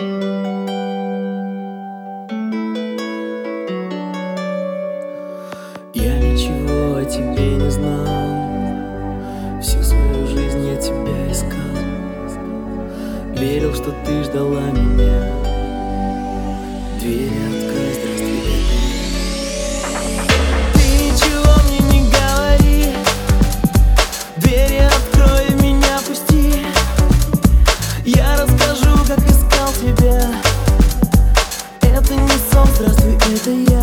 Я ничего о тебе не знал. Всю свою жизнь я тебя искал. Верил, что ты ждала меня. Двери Это не сон, здравствуй, это я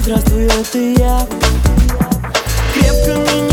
здравствуй, это я. Крепко меня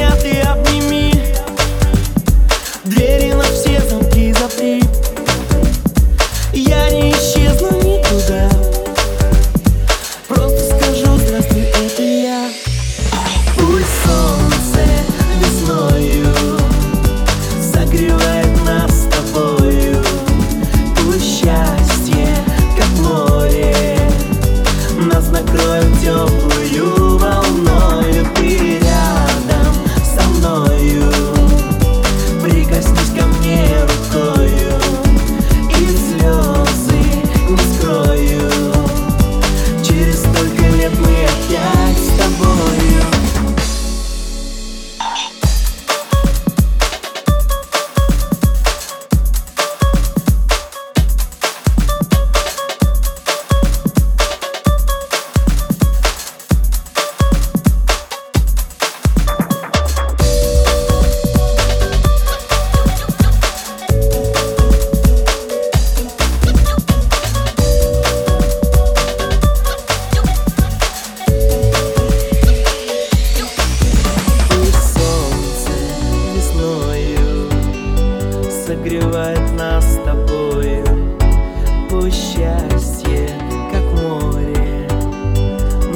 счастье, как море.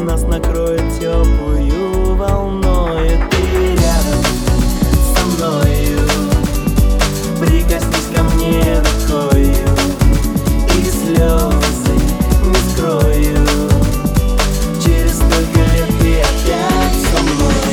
Нас накроет теплую волною Ты рядом со мною. Прикоснись ко мне рукою. И слезы не скрою. Через столько лет ты опять со мной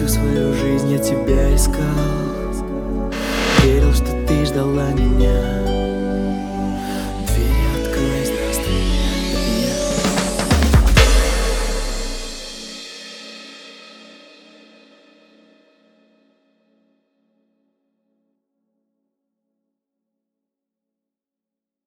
всю свою жизнь я тебя искал. Верил, что ты ждала меня